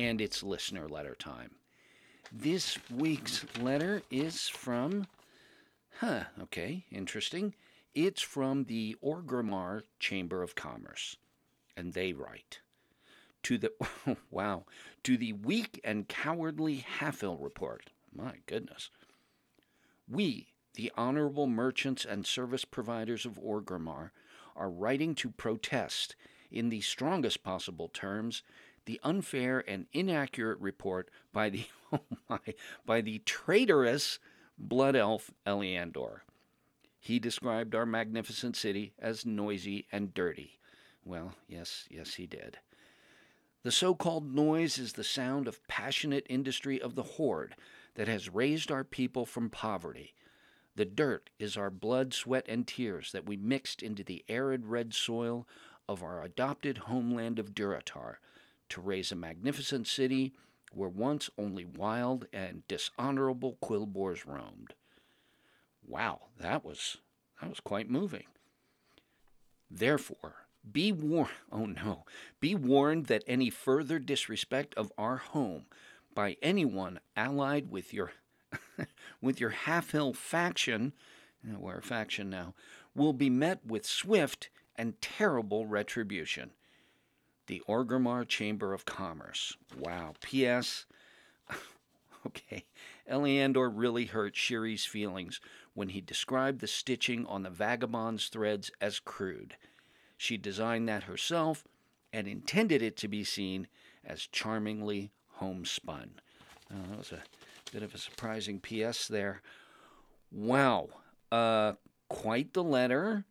And it's listener letter time. This week's letter is from, huh, okay, interesting. It's from the Orgrimmar Chamber of Commerce. And they write, to the, wow, to the weak and cowardly Halfhill report. My goodness. We, the honorable merchants and service providers of Orgrimmar, are writing to protest, in the strongest possible terms, the unfair and inaccurate report by the oh my, by the traitorous blood elf Eliandor. He described our magnificent city as noisy and dirty. Well, yes, yes, he did. The so called noise is the sound of passionate industry of the horde that has raised our people from poverty. The dirt is our blood, sweat, and tears that we mixed into the arid red soil of our adopted homeland of Durotar to raise a magnificent city where once only wild and dishonorable quilboars roamed. Wow, that was that was quite moving. Therefore, be warned oh no, be warned that any further disrespect of our home by anyone allied with your with your Halfhill faction, we're a faction now, will be met with swift and terrible retribution the Orgrimmar Chamber of Commerce. Wow. P.S. okay, Eliandor really hurt Shiri's feelings when he described the stitching on the vagabond's threads as crude. She designed that herself and intended it to be seen as charmingly homespun. Uh, that was a bit of a surprising P.S. there. Wow. Uh, quite the letter.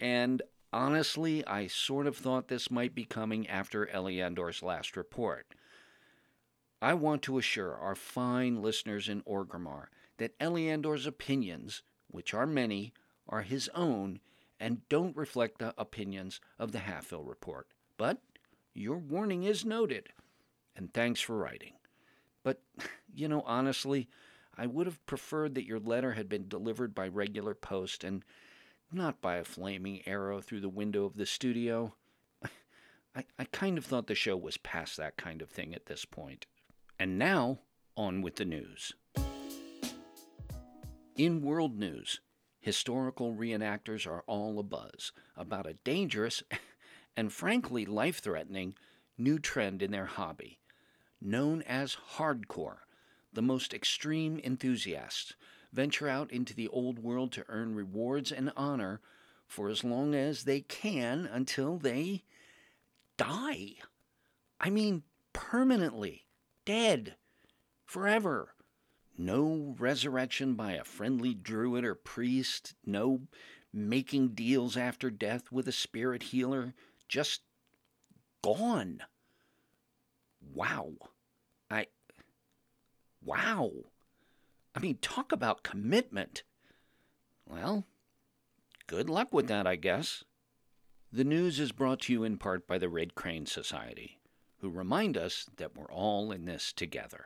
And Honestly, I sort of thought this might be coming after Eliandor's last report. I want to assure our fine listeners in Orgrimmar that Eliandor's opinions, which are many, are his own and don't reflect the opinions of the Halfhill report. But your warning is noted, and thanks for writing. But, you know, honestly, I would have preferred that your letter had been delivered by regular post and not by a flaming arrow through the window of the studio. I, I kind of thought the show was past that kind of thing at this point. And now, on with the news. In world news, historical reenactors are all abuzz about a dangerous and frankly life threatening new trend in their hobby. Known as hardcore, the most extreme enthusiasts venture out into the old world to earn rewards and honor for as long as they can until they die. I mean, permanently, dead, forever. No resurrection by a friendly druid or priest, no making deals after death with a spirit healer, just gone. Wow. I. Wow. I mean, talk about commitment. Well, good luck with that, I guess. The news is brought to you in part by the Red Crane Society, who remind us that we're all in this together.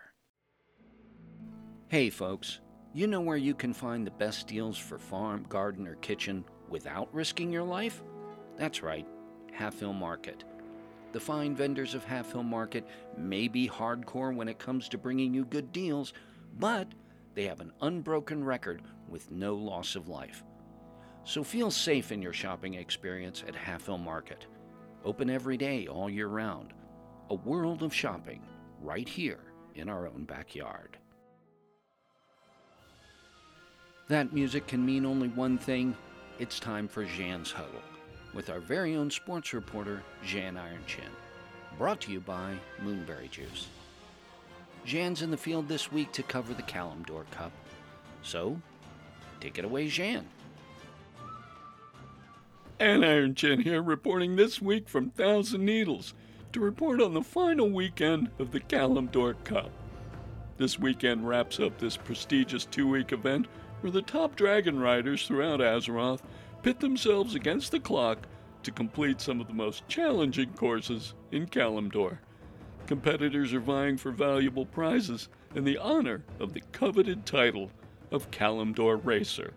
Hey, folks, you know where you can find the best deals for farm, garden, or kitchen without risking your life? That's right, Halfhill Market. The fine vendors of Halfhill Market may be hardcore when it comes to bringing you good deals, but they have an unbroken record with no loss of life. So feel safe in your shopping experience at Halfhill Market. Open every day, all year round. A world of shopping right here in our own backyard. That music can mean only one thing it's time for Zhan's Huddle with our very own sports reporter, Zhan Ironchin. Brought to you by Moonberry Juice. Zhan's in the field this week to cover the Kalimdor Cup. So, take it away, Zhan. And Iron Chin here, reporting this week from Thousand Needles. to report on the final weekend of the Kalimdor Cup. This weekend wraps up this prestigious two week event where the top dragon riders throughout Azeroth pit themselves against the clock to complete some of the most challenging courses in Kalimdor. Competitors are vying for valuable prizes and the honor of the coveted title of Kalimdor Racer.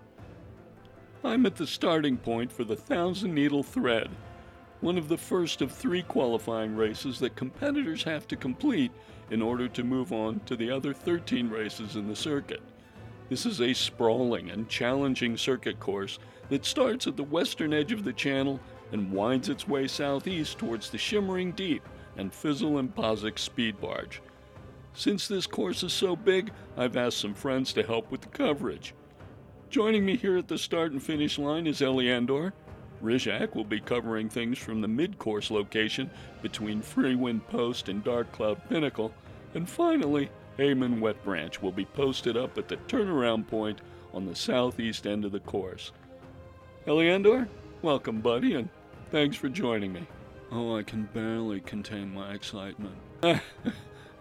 I'm at the starting point for the Thousand Needle Thread, one of the first of three qualifying races that competitors have to complete in order to move on to the other 13 races in the circuit. This is a sprawling and challenging circuit course that starts at the western edge of the channel and winds its way southeast towards the Shimmering Deep and Fizzle and Pozzik speed barge. Since this course is so big, I've asked some friends to help with the coverage. Joining me here at the start and finish line is Eliandor. Rizak will be covering things from the mid-course location between Freewind Post and Darkcloud Pinnacle, and finally, Eamon Wet Branch will be posted up at the turnaround point on the southeast end of the course. Eliandor, welcome, buddy, and thanks for joining me. Oh, I can barely contain my excitement. Eh,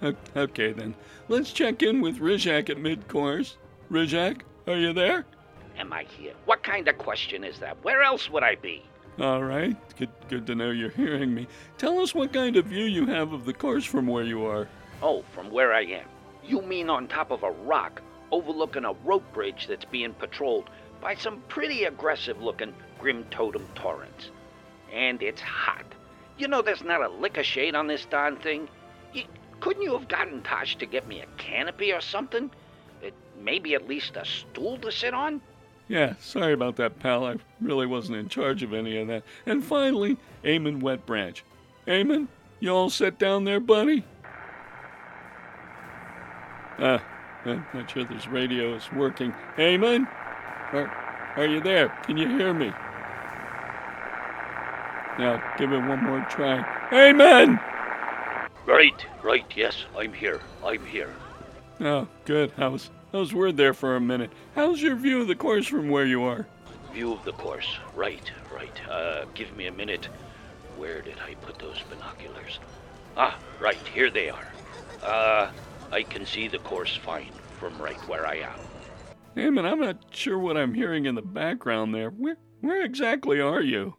okay, then. Let's check in with Rizak at mid course. Rizak, are you there? Am I here? What kind of question is that? Where else would I be? All right. Good, good to know you're hearing me. Tell us what kind of view you have of the course from where you are. Oh, from where I am. You mean on top of a rock overlooking a rope bridge that's being patrolled by some pretty aggressive looking Grimtotem Taurens. And it's hot. You know there's not a lick of shade on this darn thing? You, couldn't you have gotten Tosh to get me a canopy or something? It, maybe at least a stool to sit on? Yeah, sorry about that, pal. I really wasn't in charge of any of that. And finally, Eamon Wet Branch. Eamon, you all set down there, buddy? Ah, I'm not sure this radio is working. Eamon? Are, are you there? Can you hear me? Now, give it one more try. Amen! Right, right, yes, I'm here. I'm here. Oh, good. I was, I was worried there for a minute. How's your view of the course from where you are? View of the course. Right, right. Uh, give me a minute. Where did I put those binoculars? Ah, right, here they are. Uh, I can see the course fine from right where I am. Eamon, I'm not sure what I'm hearing in the background there. Where, where exactly are you?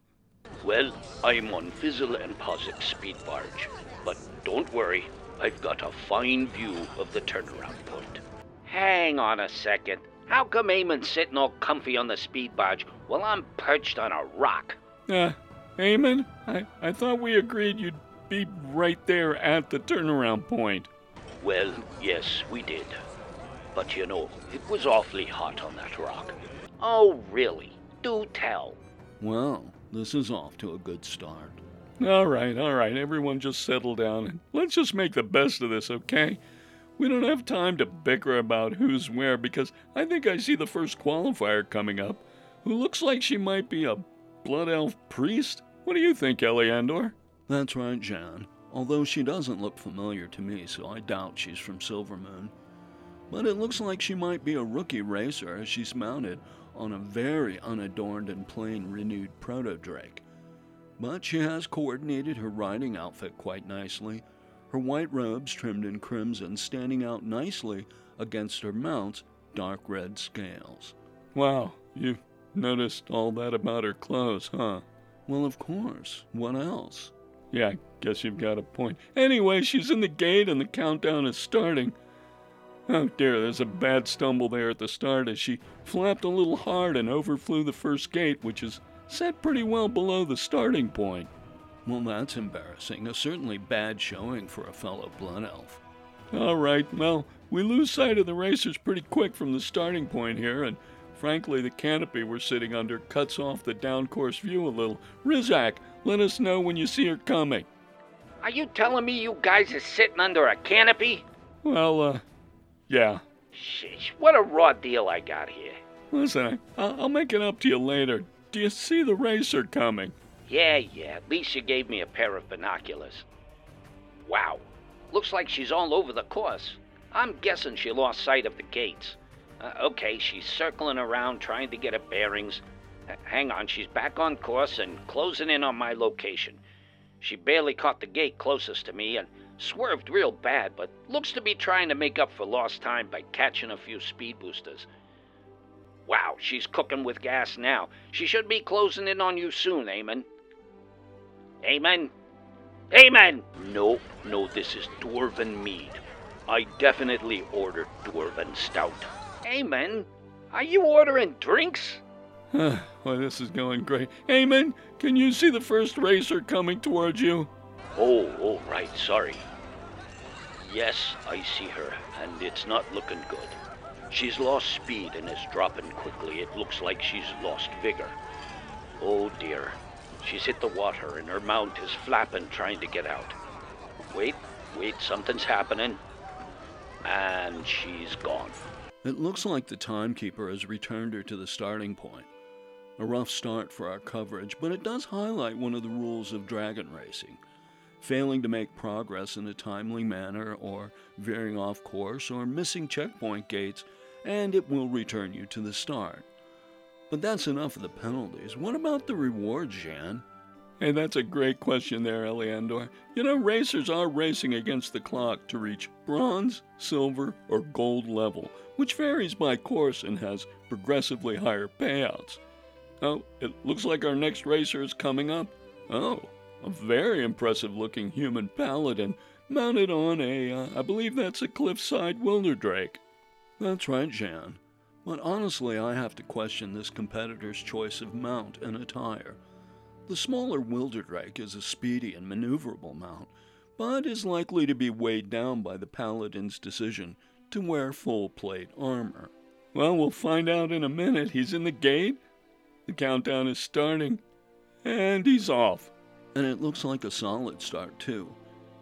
Well, I'm on Fizzle and Pozzik speed barge. But don't worry, I've got a fine view of the turnaround point. Hang on a second. How come Eamon's sitting all comfy on the speed barge while I'm perched on a rock? Uh, Eamon, I, I thought we agreed you'd be right there at the turnaround point. Well, yes, we did. But you know, it was awfully hot on that rock. Oh, really? Do tell. Well, this is off to a good start. All right, all right, everyone just settle down and let's just make the best of this, okay? We don't have time to bicker about who's where because I think I see the first qualifier coming up who looks like she might be a blood elf priest. What do you think, Eliandor? That's right, Zhan. Although she doesn't look familiar to me, so I doubt she's from Silvermoon. But it looks like she might be a rookie racer as she's mounted on a very unadorned and plain renewed proto drake. But she has coordinated her riding outfit quite nicely, her white robes trimmed in crimson standing out nicely against her mount's dark red scales. Wow, you've noticed all that about her clothes, huh? Well, of course. What else? Yeah, I guess you've got a point. Anyway, she's in the gate and the countdown is starting. Oh dear, there's a bad stumble there at the start as she flapped a little hard and overflew the first gate, which is set pretty well below the starting point. Well, that's embarrassing. A certainly bad showing for a fellow blood elf. All right, well, we lose sight of the racers pretty quick from the starting point here, and frankly, the canopy we're sitting under cuts off the down course view a little. Rizak, let us know when you see her coming. Are you telling me you guys are sitting under a canopy? Well, uh, yeah. Shish, what a raw deal I got here. Listen, I, I'll make it up to you later. Do you see the racer coming? Yeah, yeah, at least you gave me a pair of binoculars. Wow, looks like she's all over the course. I'm guessing she lost sight of the gates. Uh, okay, she's circling around trying to get her bearings. Uh, hang on, she's back on course and closing in on my location. She barely caught the gate closest to me and swerved real bad, but looks to be trying to make up for lost time by catching a few speed boosters. Wow, she's cooking with gas now. She should be closing in on you soon, Eamon. Amen. Amen! No, no, this is Dwarven mead. I definitely ordered Dwarven stout. Eamon, are you ordering drinks? Well, this is going great. Eamon, can you see the first racer coming towards you? Oh, oh, right, sorry. Yes, I see her, and it's not looking good. She's lost speed and is dropping quickly. It looks like she's lost vigor. Oh dear. She's hit the water and her mount is flapping trying to get out. Wait, wait, something's happening. And she's gone. It looks like the timekeeper has returned her to the starting point. A rough start for our coverage, but it does highlight one of the rules of dragon racing. Failing to make progress in a timely manner, or veering off course, or missing checkpoint gates, and it will return you to the start. But that's enough of the penalties. What about the rewards, Zhan? Hey, that's a great question there, Eliandor. You know, racers are racing against the clock to reach bronze, silver, or gold level, which varies by course and has progressively higher payouts. Oh, it looks like our next racer is coming up. Oh, a very impressive looking human paladin mounted on a, uh, I believe that's a cliffside wylderdrake. That's right, Zhan. But honestly, I have to question this competitor's choice of mount and attire. The smaller Wylderdrake is a speedy and maneuverable mount, but is likely to be weighed down by the paladin's decision to wear full plate armor. Well, we'll find out in a minute. He's in the gate. The countdown is starting. And he's off. And it looks like a solid start, too.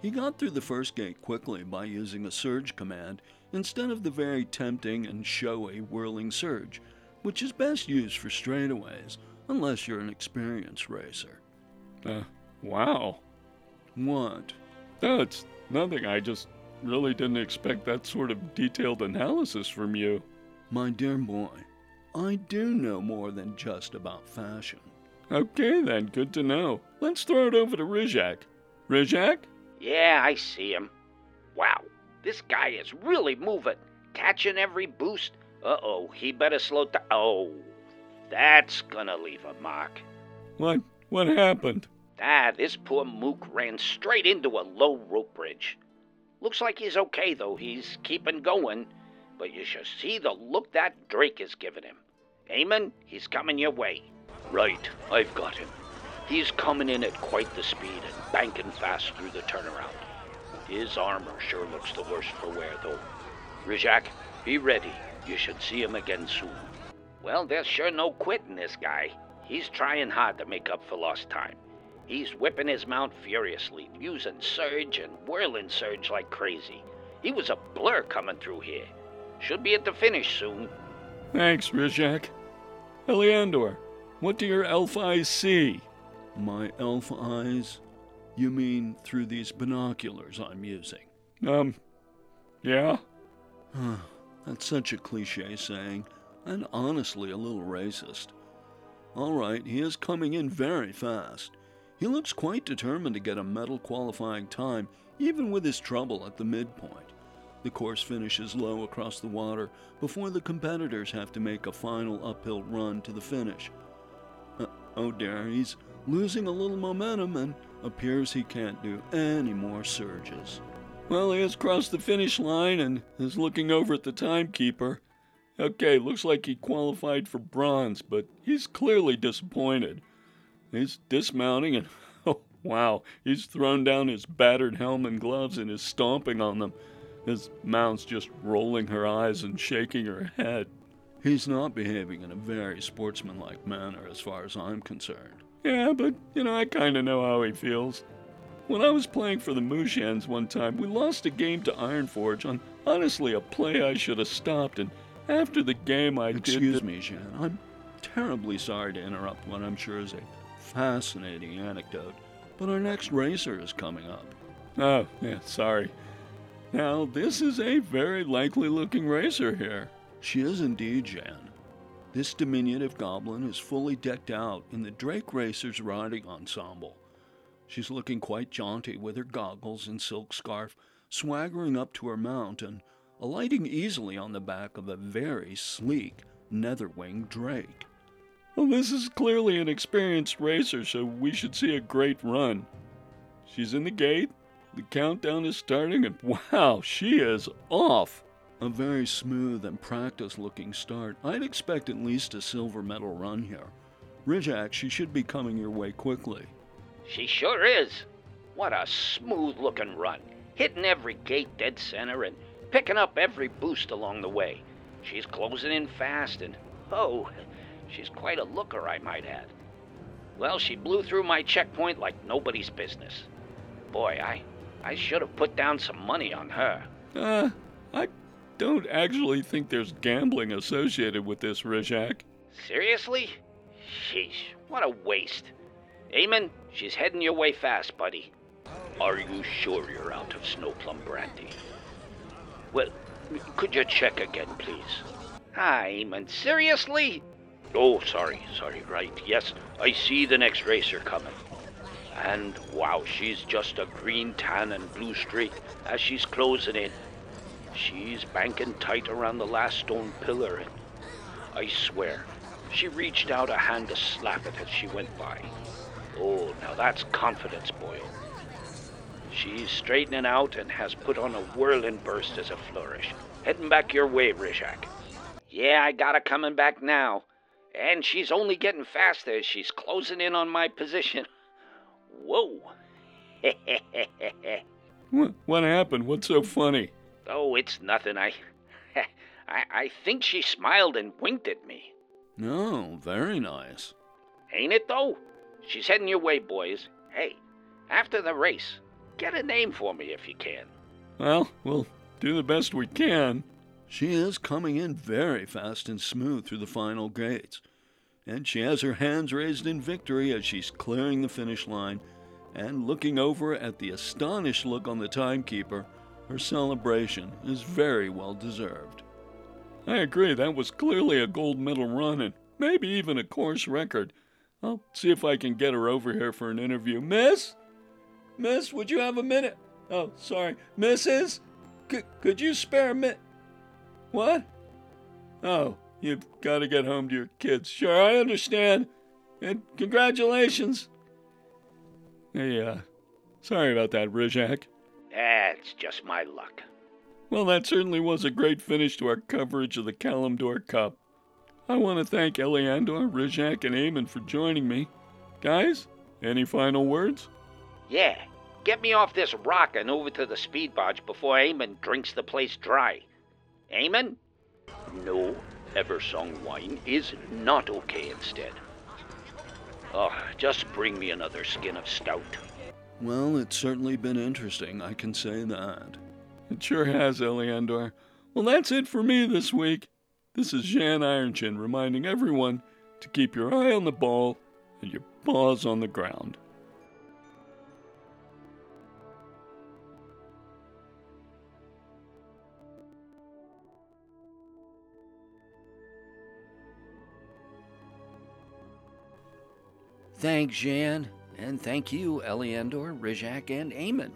He got through the first gate quickly by using a surge command instead of the very tempting and showy whirling surge, which is best used for straightaways, unless you're an experienced racer. Uh, wow. What? That's nothing. I just really didn't expect that sort of detailed analysis from you. My dear boy, I do know more than just about fashion. Okay, then, good to know. Let's throw it over to Rizak. Rizak? Yeah, I see him. Wow, this guy is really moving, catching every boost. Uh oh, he better slow down. Oh, that's gonna leave a mark. What? What happened? Ah, this poor mook ran straight into a low rope bridge. Looks like he's okay, though. He's keeping going. But you should see the look that Drake is giving him. Eamon, he's coming your way. Right, I've got him. He's coming in at quite the speed and banking fast through the turnaround. His armor sure looks the worst for wear, though. Rizak, be ready. You should see him again soon. Well, there's sure no quitting this guy. He's trying hard to make up for lost time. He's whipping his mount furiously, using surge and whirling surge like crazy. He was a blur coming through here. Should be at the finish soon. Thanks, Rizak. Eliandor, what do your elf eyes see? My elf eyes? You mean through these binoculars I'm using? Um, yeah? That's such a cliche saying, and honestly a little racist. All right, he is coming in very fast. He looks quite determined to get a medal qualifying time, even with his trouble at the midpoint. The course finishes low across the water before the competitors have to make a final uphill run to the finish. Oh dear, he's losing a little momentum and appears he can't do any more surges. Well, he has crossed the finish line and is looking over at the timekeeper. Okay, looks like he qualified for bronze, but he's clearly disappointed. He's dismounting and, oh, wow, he's thrown down his battered helm and gloves and is stomping on them. His mount's just rolling her eyes and shaking her head. He's not behaving in a very sportsmanlike manner as far as I'm concerned. Yeah, but, you know, I kind of know how he feels. When I was playing for the Mooshans one time, we lost a game to Ironforge on honestly a play I should have stopped, and after the game I Excuse did. me, Zhan. I'm terribly sorry to interrupt what I'm sure is a fascinating anecdote, but our next racer is coming up. Oh, yeah, sorry. Now, this is a very likely looking racer here. She is indeed, Zhan. This diminutive goblin is fully decked out in the Drake Racers riding ensemble. She's looking quite jaunty with her goggles and silk scarf, swaggering up to her mount and alighting easily on the back of a very sleek nether-winged drake. Well, this is clearly an experienced racer, so we should see a great run. She's in the gate, the countdown is starting, and wow, she is off! A very smooth and practiced looking start. I'd expect at least a silver medal run here. Rizak, she should be coming your way quickly. She sure is. What a smooth looking run. Hitting every gate dead center and picking up every boost along the way. She's closing in fast and, oh, she's quite a looker, I might add. Well, she blew through my checkpoint like nobody's business. Boy, I, I should have put down some money on her. Uh, I don't actually think there's gambling associated with this, Rizak. Seriously? Sheesh, what a waste. Eamon, she's heading your way fast, buddy. Are you sure you're out of Snowplum Brandy? Well, could you check again, please? Hi, Eamon, seriously? Oh, sorry, sorry, right. Yes, I see the next racer coming. And wow, she's just a green tan and blue streak as she's closing in. She's banking tight around the last stone pillar, and I swear, she reached out a hand to slap it as she went by. Oh, now that's confidence, Boyle. She's straightening out and has put on a whirling burst as a flourish. Heading back your way, Rizak. Yeah, I got her coming back now. And she's only getting faster as she's closing in on my position. Whoa. what happened? What's so funny? Oh, it's nothing. I, I, I think she smiled and winked at me. No, very nice. Ain't it though? She's heading your way, boys. Hey, after the race, get a name for me if you can. Well, we'll do the best we can. She is coming in very fast and smooth through the final gates, and she has her hands raised in victory as she's clearing the finish line and looking over at the astonished look on the timekeeper. Her celebration is very well deserved. I agree, that was clearly a gold medal run and maybe even a course record. I'll see if I can get her over here for an interview. Miss? Miss, would you have a minute? Oh, sorry. Mrs.? C- could you spare a minute? What? Oh, you've got to get home to your kids. Sure, I understand. And congratulations. Hey, uh, sorry about that, Rizak. That's just my luck. Well, that certainly was a great finish to our coverage of the Kalimdor Cup. I want to thank Eliandor, Rizak, and Eamon for joining me. Guys, any final words? Yeah, get me off this rock and over to the speed barge before Eamon drinks the place dry. Eamon? No, Eversong wine is not okay instead. Oh, just bring me another skin of stout. Well, it's certainly been interesting, I can say that. It sure has, Eliandor. Well, that's it for me this week. This is Zhan Ironchin reminding everyone to keep your eye on the ball and your paws on the ground. Thanks, Zhan, and thank you, Eliandor, Rizak, and Eamon,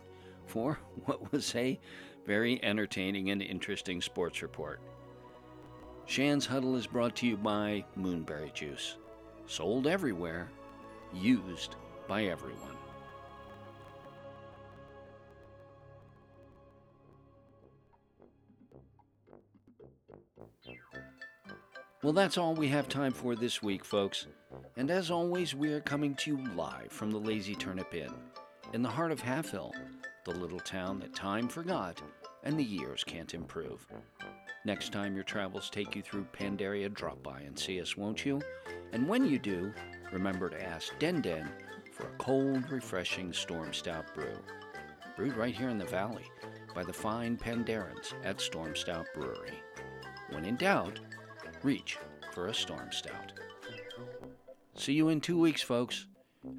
for what was a very entertaining and interesting sports report. Zhan's Huddle is brought to you by Moonberry Juice. Sold everywhere, used by everyone. Well, that's all we have time for this week, folks. And as always, we are coming to you live from the Lazy Turnip Inn, in the heart of Halfhill, the little town that time forgot and the years can't improve. Next time your travels take you through Pandaria, drop by and see us, won't you? And when you do, remember to ask Den Den for a cold, refreshing Stormstout brew. Brewed right here in the valley by the fine Pandarens at Stormstout Brewery. When in doubt, reach for a Stormstout. See you in two weeks, folks.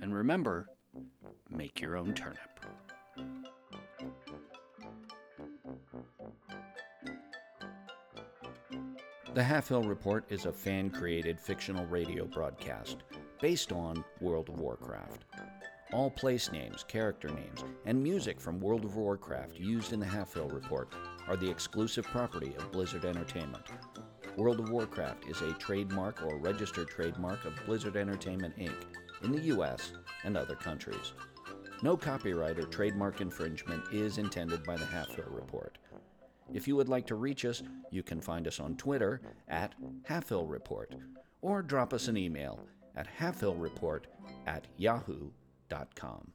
And remember, make your own turnip. The Halfhill Report is a fan created fictional radio broadcast based on World of Warcraft. All place names, character names, and music from World of Warcraft used in the Halfhill Report are the exclusive property of Blizzard Entertainment. World of Warcraft is a trademark or registered trademark of Blizzard Entertainment Inc. in the U.S. and other countries. No copyright or trademark infringement is intended by the Halfhill Report. If you would like to reach us, you can find us on Twitter at Halfhill Report or drop us an email at halfhillreport at yahoo.com.